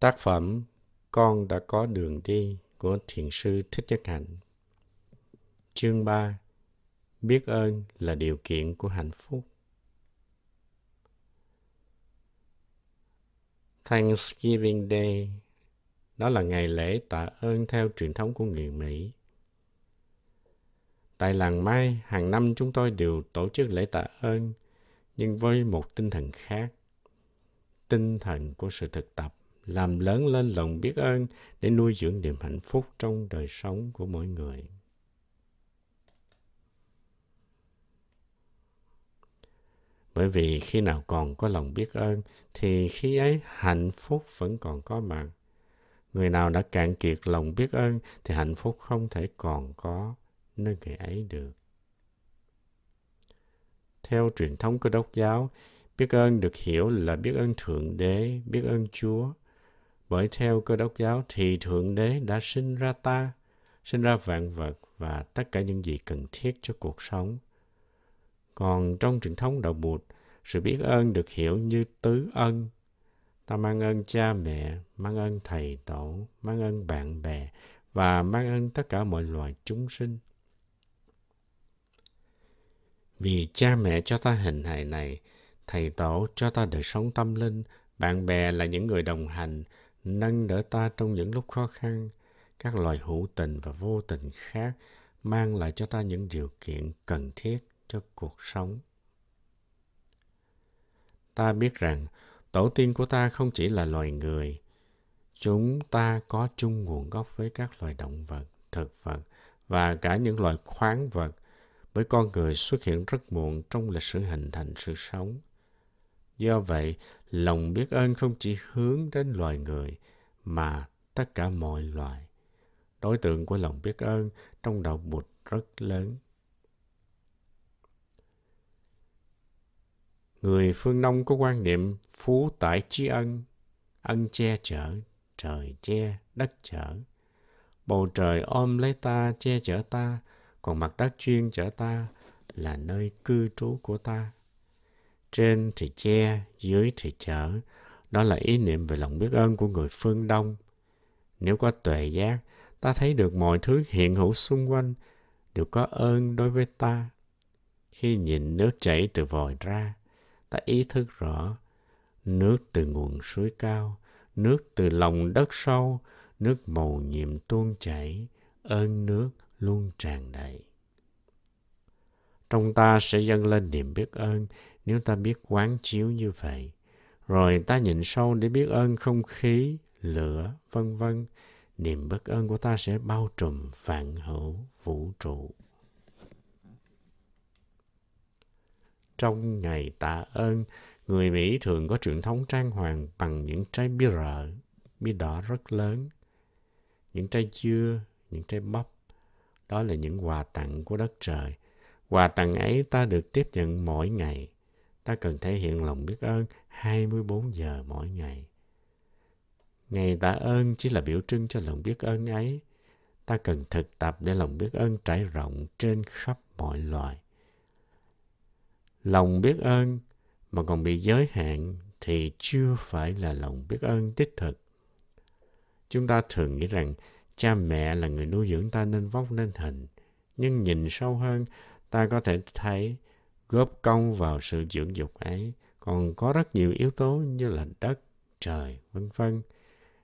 Tác phẩm Con đã có đường đi của Thiền sư Thích Nhất Hạnh Chương 3 Biết ơn là điều kiện của hạnh phúc Thanksgiving Day đó là ngày lễ tạ ơn theo truyền thống của người Mỹ. Tại làng Mai, hàng năm chúng tôi đều tổ chức lễ tạ ơn, nhưng với một tinh thần khác. Tinh thần của sự thực tập làm lớn lên lòng biết ơn để nuôi dưỡng niềm hạnh phúc trong đời sống của mỗi người. Bởi vì khi nào còn có lòng biết ơn thì khi ấy hạnh phúc vẫn còn có mặt. Người nào đã cạn kiệt lòng biết ơn thì hạnh phúc không thể còn có nơi người ấy được. Theo truyền thống cơ đốc giáo, biết ơn được hiểu là biết ơn Thượng Đế, biết ơn Chúa. Bởi theo cơ đốc giáo thì Thượng Đế đã sinh ra ta, sinh ra vạn vật và tất cả những gì cần thiết cho cuộc sống. Còn trong truyền thống đạo Bụt, sự biết ơn được hiểu như tứ ân. Ta mang ơn cha mẹ, mang ơn thầy tổ, mang ơn bạn bè và mang ơn tất cả mọi loài chúng sinh. Vì cha mẹ cho ta hình hài này, thầy tổ cho ta đời sống tâm linh, bạn bè là những người đồng hành, nâng đỡ ta trong những lúc khó khăn. Các loài hữu tình và vô tình khác mang lại cho ta những điều kiện cần thiết cho cuộc sống. Ta biết rằng tổ tiên của ta không chỉ là loài người. Chúng ta có chung nguồn gốc với các loài động vật, thực vật và cả những loài khoáng vật bởi con người xuất hiện rất muộn trong lịch sử hình thành sự sống. Do vậy, lòng biết ơn không chỉ hướng đến loài người mà tất cả mọi loài. Đối tượng của lòng biết ơn trong đạo Bụt rất lớn. Người phương Đông có quan niệm phú tại chi ân, ân che chở, trời che, đất chở. Bầu trời ôm lấy ta, che chở ta, còn mặt đất chuyên chở ta là nơi cư trú của ta. Trên thì che, dưới thì chở. Đó là ý niệm về lòng biết ơn của người phương Đông. Nếu có tuệ giác, ta thấy được mọi thứ hiện hữu xung quanh đều có ơn đối với ta. Khi nhìn nước chảy từ vòi ra, ta ý thức rõ nước từ nguồn suối cao, nước từ lòng đất sâu, nước màu nhiệm tuôn chảy, ơn nước luôn tràn đầy. Trong ta sẽ dâng lên niềm biết ơn nếu ta biết quán chiếu như vậy. Rồi ta nhìn sâu để biết ơn không khí, lửa, vân vân. Niềm bất ơn của ta sẽ bao trùm vạn hữu vũ trụ. Trong ngày tạ ơn, người Mỹ thường có truyền thống trang hoàng bằng những trái bia rợ, bia đỏ rất lớn, những trái dưa, những trái bắp. Đó là những quà tặng của đất trời. Quà tặng ấy ta được tiếp nhận mỗi ngày. Ta cần thể hiện lòng biết ơn 24 giờ mỗi ngày. Ngày tạ ơn chỉ là biểu trưng cho lòng biết ơn ấy. Ta cần thực tập để lòng biết ơn trải rộng trên khắp mọi loài lòng biết ơn mà còn bị giới hạn thì chưa phải là lòng biết ơn đích thực. Chúng ta thường nghĩ rằng cha mẹ là người nuôi dưỡng ta nên vóc nên hình. Nhưng nhìn sâu hơn, ta có thể thấy góp công vào sự dưỡng dục ấy. Còn có rất nhiều yếu tố như là đất, trời, vân vân.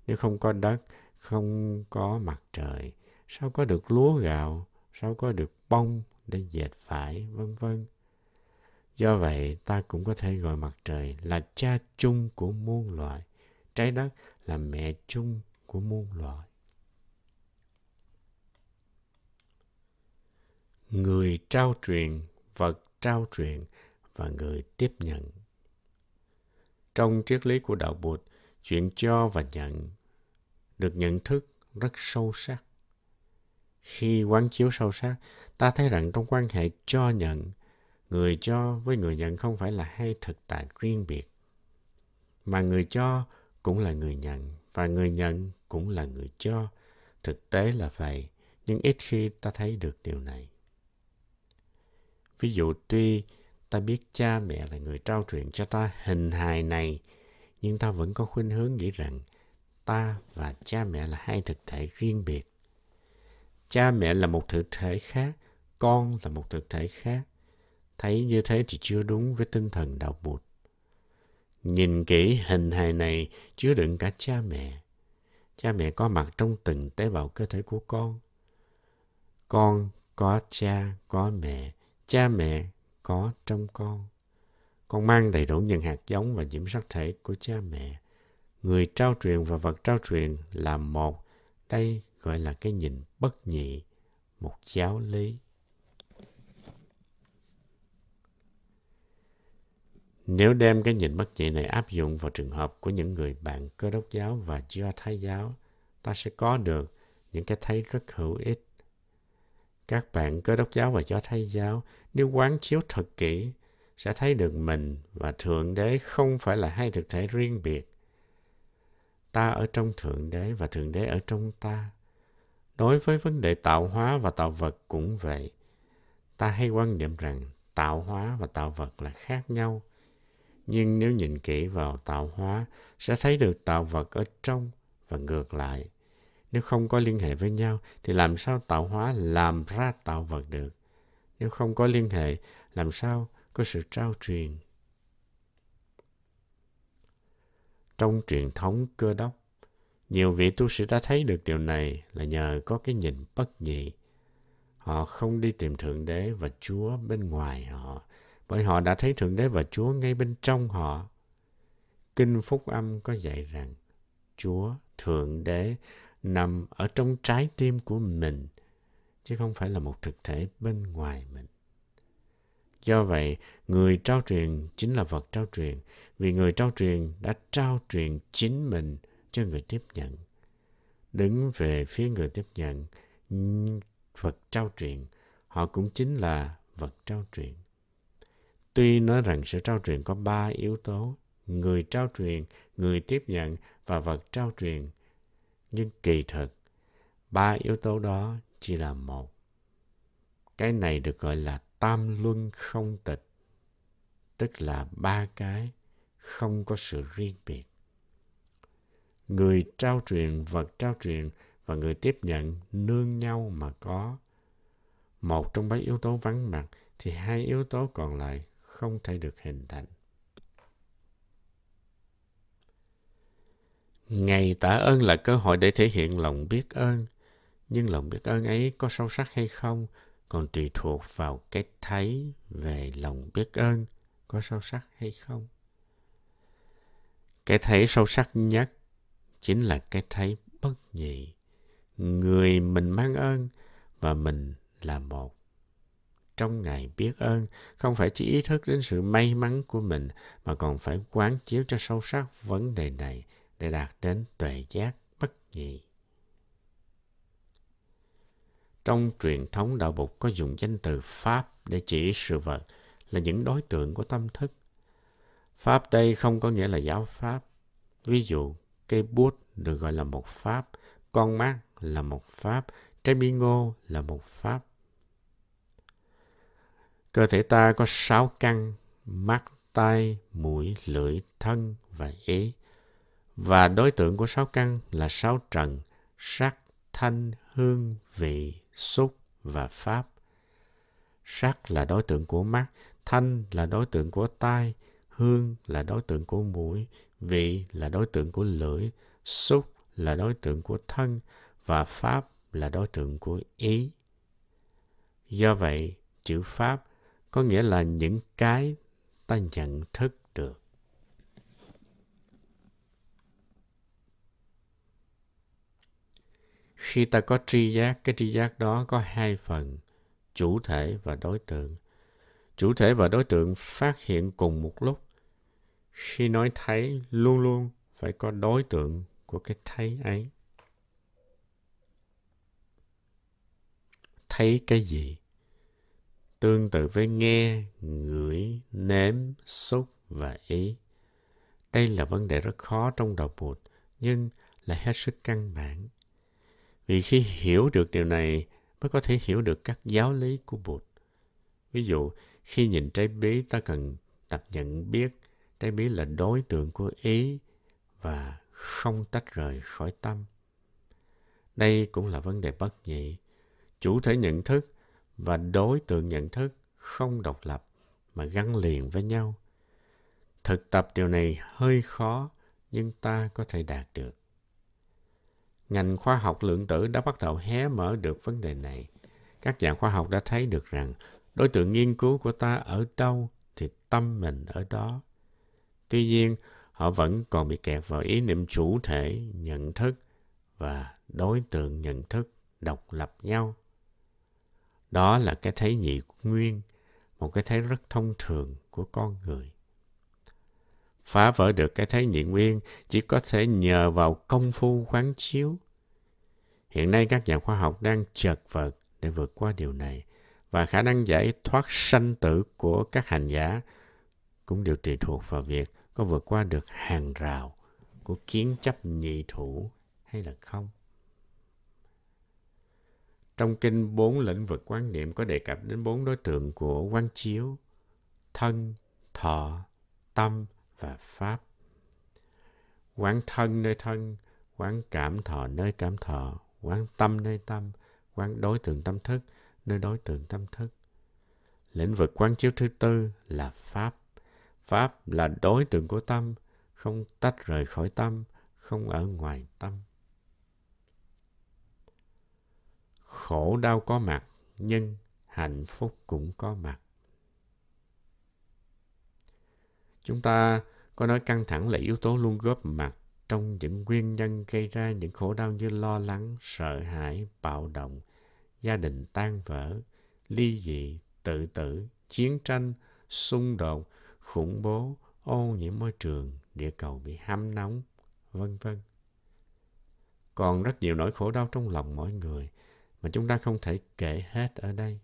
Nếu không có đất, không có mặt trời, sao có được lúa gạo, sao có được bông để dệt vải, vân vân. Do vậy, ta cũng có thể gọi mặt trời là cha chung của muôn loài. Trái đất là mẹ chung của muôn loài. Người trao truyền, vật trao truyền và người tiếp nhận. Trong triết lý của đạo Bụt, chuyện cho và nhận được nhận thức rất sâu sắc. Khi quán chiếu sâu sắc, ta thấy rằng trong quan hệ cho nhận, người cho với người nhận không phải là hai thực tại riêng biệt mà người cho cũng là người nhận và người nhận cũng là người cho thực tế là vậy nhưng ít khi ta thấy được điều này ví dụ tuy ta biết cha mẹ là người trao truyền cho ta hình hài này nhưng ta vẫn có khuynh hướng nghĩ rằng ta và cha mẹ là hai thực thể riêng biệt. Cha mẹ là một thực thể khác, con là một thực thể khác. Thấy như thế thì chưa đúng với tinh thần đạo Bụt. Nhìn kỹ hình hài này chứa đựng cả cha mẹ. Cha mẹ có mặt trong từng tế bào cơ thể của con. Con có cha, có mẹ. Cha mẹ có trong con. Con mang đầy đủ những hạt giống và nhiễm sắc thể của cha mẹ. Người trao truyền và vật trao truyền là một. Đây gọi là cái nhìn bất nhị, một giáo lý. Nếu đem cái nhìn bất nhị này áp dụng vào trường hợp của những người bạn cơ đốc giáo và do thái giáo, ta sẽ có được những cái thấy rất hữu ích. Các bạn cơ đốc giáo và do thay giáo nếu quán chiếu thật kỹ sẽ thấy được mình và Thượng Đế không phải là hai thực thể riêng biệt. Ta ở trong Thượng Đế và Thượng Đế ở trong ta. Đối với vấn đề tạo hóa và tạo vật cũng vậy. Ta hay quan niệm rằng tạo hóa và tạo vật là khác nhau. Nhưng nếu nhìn kỹ vào tạo hóa, sẽ thấy được tạo vật ở trong và ngược lại. Nếu không có liên hệ với nhau, thì làm sao tạo hóa làm ra tạo vật được? Nếu không có liên hệ, làm sao có sự trao truyền? Trong truyền thống cơ đốc, nhiều vị tu sĩ đã thấy được điều này là nhờ có cái nhìn bất nhị. Họ không đi tìm Thượng Đế và Chúa bên ngoài họ, bởi họ đã thấy Thượng Đế và Chúa ngay bên trong họ. Kinh Phúc Âm có dạy rằng Chúa, Thượng Đế nằm ở trong trái tim của mình, chứ không phải là một thực thể bên ngoài mình. Do vậy, người trao truyền chính là vật trao truyền, vì người trao truyền đã trao truyền chính mình cho người tiếp nhận. Đứng về phía người tiếp nhận, vật trao truyền, họ cũng chính là vật trao truyền. Tuy nói rằng sự trao truyền có ba yếu tố, người trao truyền, người tiếp nhận và vật trao truyền, nhưng kỳ thực, ba yếu tố đó chỉ là một. Cái này được gọi là tam luân không tịch, tức là ba cái không có sự riêng biệt. Người trao truyền, vật trao truyền và người tiếp nhận nương nhau mà có. Một trong ba yếu tố vắng mặt thì hai yếu tố còn lại không thể được hình thành. Ngày tạ ơn là cơ hội để thể hiện lòng biết ơn, nhưng lòng biết ơn ấy có sâu sắc hay không còn tùy thuộc vào cái thấy về lòng biết ơn có sâu sắc hay không. Cái thấy sâu sắc nhất chính là cái thấy bất nhị. Người mình mang ơn và mình là một. Trong ngày biết ơn, không phải chỉ ý thức đến sự may mắn của mình, mà còn phải quán chiếu cho sâu sắc vấn đề này để đạt đến tuệ giác bất nhị. Trong truyền thống đạo Bụt có dùng danh từ Pháp để chỉ sự vật là những đối tượng của tâm thức. Pháp đây không có nghĩa là giáo Pháp. Ví dụ, cây bút được gọi là một Pháp, con mắt là một Pháp, trái bí ngô là một Pháp. Cơ thể ta có sáu căn, mắt, tai, mũi, lưỡi, thân và ý. Và đối tượng của sáu căn là sáu trần, sắc, thanh, hương, vị, xúc và pháp. Sắc là đối tượng của mắt, thanh là đối tượng của tai, hương là đối tượng của mũi, vị là đối tượng của lưỡi, xúc là đối tượng của thân và pháp là đối tượng của ý. Do vậy, chữ pháp có nghĩa là những cái ta nhận thức được. Khi ta có tri giác, cái tri giác đó có hai phần, chủ thể và đối tượng. Chủ thể và đối tượng phát hiện cùng một lúc. Khi nói thấy, luôn luôn phải có đối tượng của cái thấy ấy. Thấy cái gì? Tương tự với nghe, ngửi, nếm, xúc và ý. Đây là vấn đề rất khó trong đầu Bụt, nhưng là hết sức căn bản. Vì khi hiểu được điều này mới có thể hiểu được các giáo lý của Bụt. Ví dụ, khi nhìn trái bí ta cần tập nhận biết trái bí là đối tượng của ý và không không tách rời khỏi tâm. Đây cũng là vấn đề bất nhị. Chủ thể nhận thức và đối tượng nhận thức không độc lập mà gắn liền với nhau. Thực tập điều này hơi khó nhưng ta có thể đạt được. Ngành khoa học lượng tử đã bắt đầu hé mở được vấn đề này. Các nhà khoa học đã thấy được rằng đối tượng nghiên cứu của ta ở đâu thì tâm mình ở đó. Tuy nhiên, họ vẫn còn bị kẹt vào ý niệm chủ thể, nhận thức và đối tượng nhận thức độc lập nhau. Đó là cái thấy nhị nguyên, một cái thấy rất thông thường của con người. Phá vỡ được cái thấy nhị nguyên chỉ có thể nhờ vào công phu quán chiếu. Hiện nay các nhà khoa học đang chật vật để vượt qua điều này và khả năng giải thoát sanh tử của các hành giả cũng đều tùy thuộc vào việc có vượt qua được hàng rào của kiến chấp nhị thủ hay là không. Trong kinh bốn lĩnh vực quan niệm có đề cập đến bốn đối tượng của quan chiếu, thân, thọ, tâm và pháp. Quán thân nơi thân, quán cảm thọ nơi cảm thọ, quán tâm nơi tâm, quán đối tượng tâm thức nơi đối tượng tâm thức. Lĩnh vực quán chiếu thứ tư là pháp. Pháp là đối tượng của tâm, không tách rời khỏi tâm, không ở ngoài tâm. khổ đau có mặt nhưng hạnh phúc cũng có mặt chúng ta có nói căng thẳng là yếu tố luôn góp mặt trong những nguyên nhân gây ra những khổ đau như lo lắng sợ hãi bạo động gia đình tan vỡ ly dị tự tử chiến tranh xung đột khủng bố ô nhiễm môi trường địa cầu bị hâm nóng vân vân còn rất nhiều nỗi khổ đau trong lòng mỗi người mà chúng ta không thể kể hết ở đây.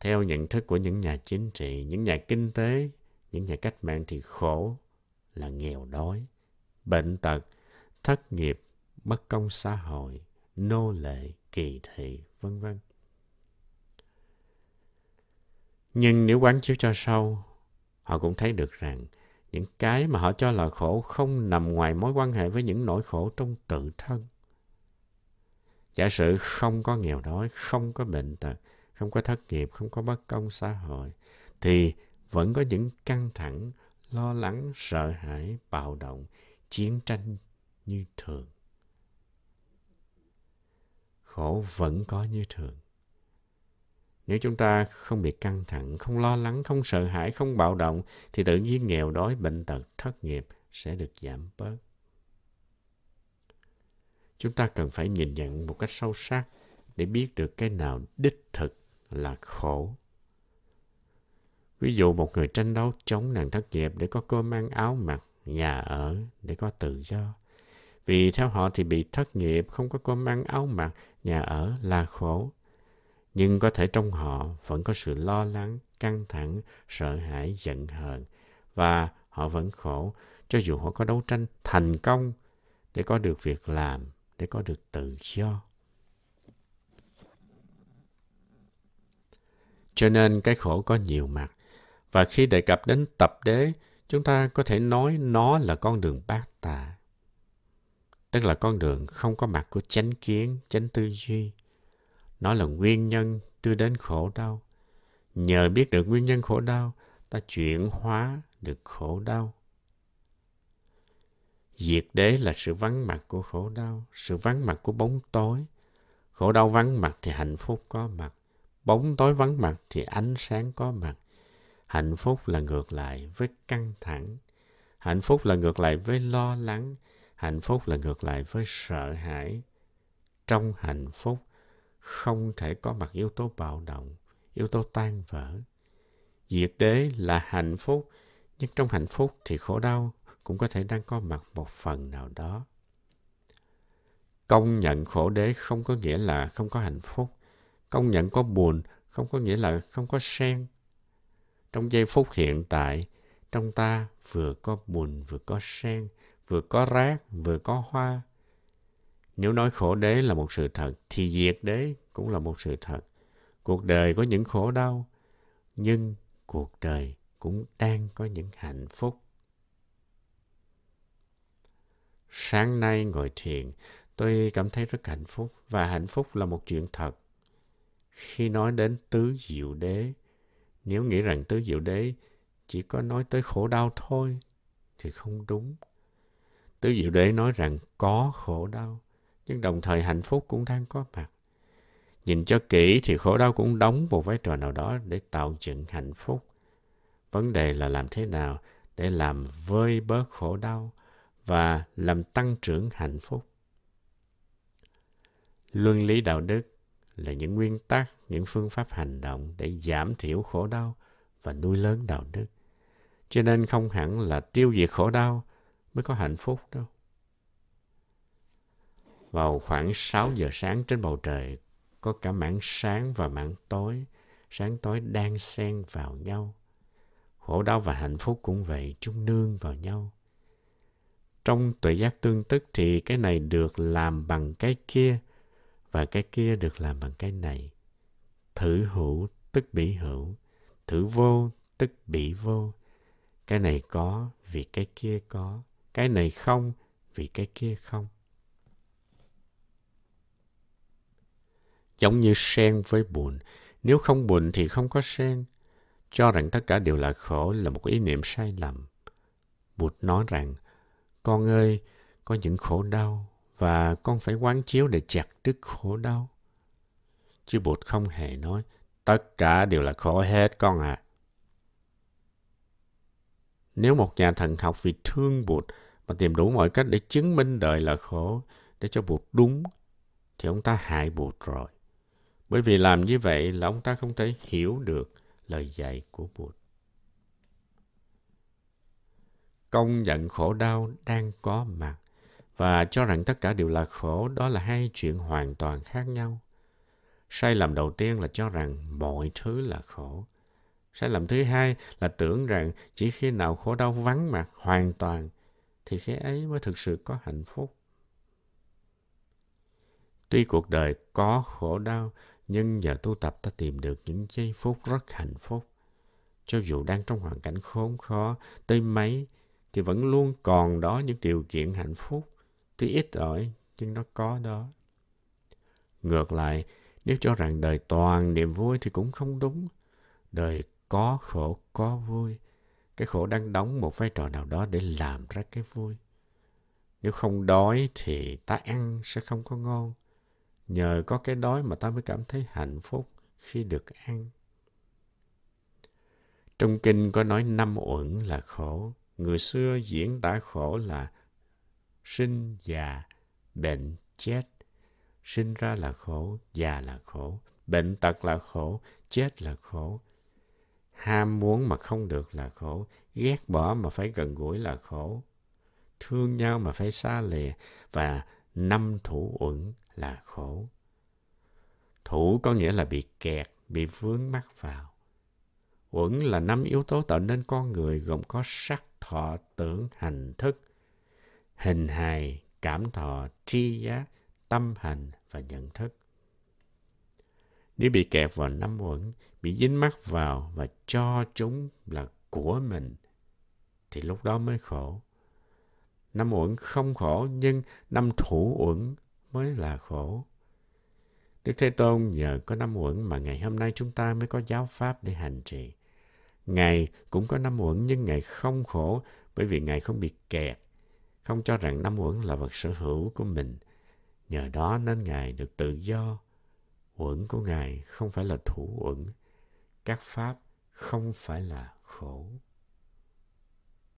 Theo nhận thức của những nhà chính trị, những nhà kinh tế, những nhà cách mạng thì khổ là nghèo đói, bệnh tật, thất nghiệp, bất công xã hội, nô lệ, kỳ thị, vân vân. Nhưng nếu quán chiếu cho sâu, họ cũng thấy được rằng những cái mà họ cho là khổ không nằm ngoài mối quan hệ với những nỗi khổ trong tự thân. Giả sử không có nghèo đói, không có bệnh tật, không có thất nghiệp, không có bất công xã hội, thì vẫn có những căng thẳng, lo lắng, sợ hãi, bạo động, chiến tranh như thường. Khổ vẫn có như thường. Nếu chúng ta không bị căng thẳng, không lo lắng, không sợ hãi, không bạo động, thì tự nhiên nghèo đói, bệnh tật, thất nghiệp sẽ được giảm bớt chúng ta cần phải nhìn nhận một cách sâu sắc để biết được cái nào đích thực là khổ. Ví dụ một người tranh đấu chống nạn thất nghiệp để có cơm ăn áo mặc, nhà ở, để có tự do. Vì theo họ thì bị thất nghiệp, không có cơm ăn áo mặc, nhà ở là khổ. Nhưng có thể trong họ vẫn có sự lo lắng, căng thẳng, sợ hãi, giận hờn. Và họ vẫn khổ, cho dù họ có đấu tranh thành công để có được việc làm, để có được tự do. Cho nên cái khổ có nhiều mặt. Và khi đề cập đến tập đế, chúng ta có thể nói nó là con đường bát tà. Tức là con đường không có mặt của chánh kiến, chánh tư duy. Nó là nguyên nhân đưa đến khổ đau. Nhờ biết được nguyên nhân khổ đau, ta chuyển hóa được khổ đau. Diệt đế là sự vắng mặt của khổ đau, sự vắng mặt của bóng tối. Khổ đau vắng mặt thì hạnh phúc có mặt. Bóng tối vắng mặt thì ánh sáng có mặt. Hạnh phúc là ngược lại với căng thẳng. Hạnh phúc là ngược lại với lo lắng. Hạnh phúc là ngược lại với sợ hãi. Trong hạnh phúc không thể có mặt yếu tố bạo động, yếu tố tan vỡ. Diệt đế là hạnh phúc, nhưng trong hạnh phúc thì khổ đau cũng có thể đang có mặt một phần nào đó. Công nhận khổ đế không có nghĩa là không có hạnh phúc. Công nhận có buồn không có nghĩa là không có sen. Trong giây phút hiện tại, trong ta vừa có buồn vừa có sen, vừa có rác vừa có hoa. Nếu nói khổ đế là một sự thật, thì diệt đế cũng là một sự thật. Cuộc đời có những khổ đau, nhưng cuộc đời cũng đang có những hạnh phúc. Sáng nay ngồi thiền, tôi cảm thấy rất hạnh phúc và hạnh phúc là một chuyện thật. Khi nói đến tứ diệu đế, nếu nghĩ rằng tứ diệu đế chỉ có nói tới khổ đau thôi thì không đúng. Tứ diệu đế nói rằng có khổ đau, nhưng đồng thời hạnh phúc cũng đang có mặt. Nhìn cho kỹ thì khổ đau cũng đóng một vai trò nào đó để tạo dựng hạnh phúc. Vấn đề là làm thế nào để làm vơi bớt khổ đau và làm tăng trưởng hạnh phúc. Luân lý đạo đức là những nguyên tắc, những phương pháp hành động để giảm thiểu khổ đau và nuôi lớn đạo đức. Cho nên không hẳn là tiêu diệt khổ đau mới có hạnh phúc đâu. Vào khoảng 6 giờ sáng trên bầu trời có cả mảng sáng và mảng tối, sáng tối đang xen vào nhau. Khổ đau và hạnh phúc cũng vậy, chúng nương vào nhau. Trong tuệ giác tương tức thì cái này được làm bằng cái kia và cái kia được làm bằng cái này. Thử hữu tức bị hữu, thử vô tức bị vô. Cái này có vì cái kia có, cái này không vì cái kia không. Giống như sen với buồn nếu không buồn thì không có sen. Cho rằng tất cả đều là khổ là một ý niệm sai lầm. Bụt nói rằng, con ơi, có những khổ đau và con phải quán chiếu để chặt đứt khổ đau. Chứ Bụt không hề nói, tất cả đều là khổ hết con à. Nếu một nhà thần học vì thương Bụt mà tìm đủ mọi cách để chứng minh đời là khổ, để cho Bụt đúng, thì ông ta hại Bụt rồi. Bởi vì làm như vậy là ông ta không thể hiểu được lời dạy của Bụt. Công nhận khổ đau đang có mặt và cho rằng tất cả đều là khổ, đó là hai chuyện hoàn toàn khác nhau. Sai lầm đầu tiên là cho rằng mọi thứ là khổ. Sai lầm thứ hai là tưởng rằng chỉ khi nào khổ đau vắng mặt hoàn toàn thì khi ấy mới thực sự có hạnh phúc. Tuy cuộc đời có khổ đau, nhưng nhờ tu tập ta tìm được những giây phút rất hạnh phúc. Cho dù đang trong hoàn cảnh khốn khó tới mấy, thì vẫn luôn còn đó những điều kiện hạnh phúc. Tuy ít ỏi, nhưng nó có đó. Ngược lại, nếu cho rằng đời toàn niềm vui thì cũng không đúng. Đời có khổ, có vui. Cái khổ đang đóng một vai trò nào đó để làm ra cái vui. Nếu không đói thì ta ăn sẽ không có ngon. Nhờ có cái đói mà ta mới cảm thấy hạnh phúc khi được ăn. Trong kinh có nói năm uẩn là khổ. Người xưa diễn tả khổ là sinh, già, bệnh, chết. Sinh ra là khổ, già là khổ, bệnh tật là khổ, chết là khổ. Ham muốn mà không được là khổ, ghét bỏ mà phải gần gũi là khổ. Thương nhau mà phải xa lìa và năm thủ uẩn là khổ. Thủ có nghĩa là bị kẹt, bị vướng mắc vào. Uẩn là năm yếu tố tạo nên con người gồm có sắc, thọ, tưởng, hành, thức. Hình hài, cảm thọ, tri giác, tâm hành và nhận thức. Nếu bị kẹt vào năm uẩn, bị dính mắc vào và cho chúng là của mình, thì lúc đó mới khổ. Năm uẩn không khổ, nhưng năm thủ uẩn mới là khổ. Đức Thế Tôn nhờ có năm uẩn mà ngày hôm nay chúng ta mới có giáo pháp để hành trì. Ngài cũng có năm uẩn nhưng Ngài không khổ bởi vì Ngài không bị kẹt, không cho rằng năm uẩn là vật sở hữu của mình. Nhờ đó nên Ngài được tự do. Uẩn của Ngài không phải là thủ uẩn. Các pháp không phải là khổ.